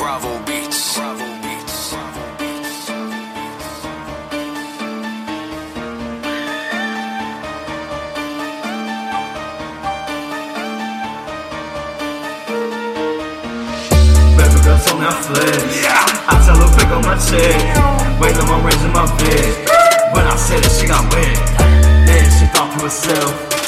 Bravo Beats. Bravo Beats. Baby girl me I flex. I tell her pick up my check. Wait I'm raising my bed. When I said it, she got wet. Then she thought to herself,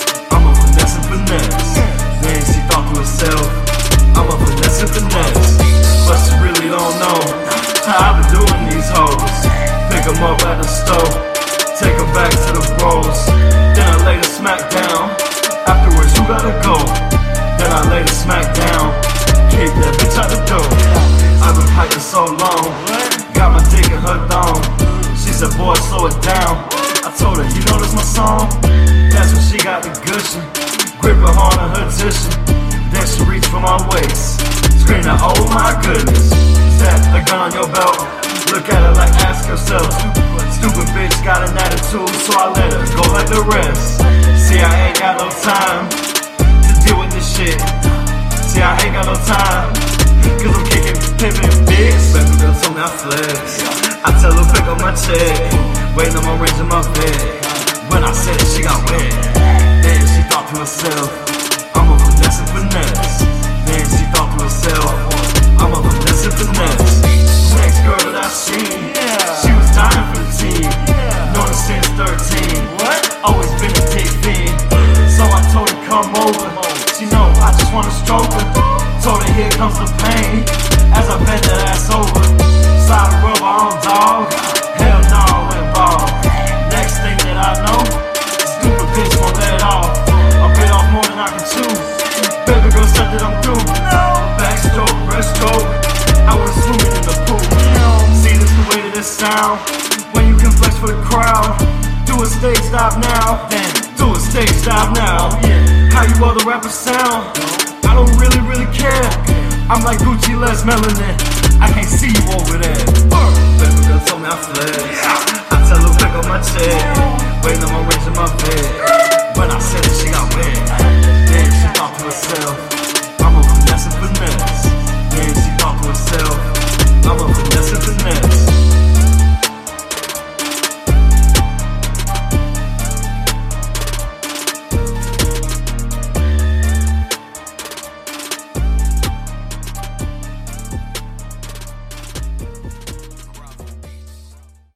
back to the bros. Then I lay the smack down. Afterwards, you gotta go. Then I lay the smack down. Kick that bitch out the door. I've been fighting so long. Got my dick in her thong. She said, boy, slow it down. I told her, you know this my song? That's when she got the gushing. Grip her hard on her tissue. Then she reached for my waist. Screaming, oh my goodness. That a gun on your belt? Look at her ask herself. Stupid bitch got an attitude, so I let her go like the rest. See, I ain't got no time to deal with this shit. See, I ain't got no time. Cause I'm kicking, pimping, bitch. Baby girl told me I flex. I tell her pick up my check. Waiting on my range in my bed. When I said it, she got wet. Then she thought to herself, over. She know I just wanna stroke her. Told her here comes the pain as I bend that ass over. Side rubber on dog. Hell no, involved. Next thing that I know, stupid bitch won't let off. I bit off more than I can chew. Baby girl said that I'm through. Backstroke, breaststroke. I was swimming in the pool. See this the way that it sound when you can flex for the crowd. Do a stage stop now, then do a stage stop now. How you other rappers sound? I don't really, really care. I'm like Gucci less melanin. I can't see you over there. Uh, baby girl told me I flex.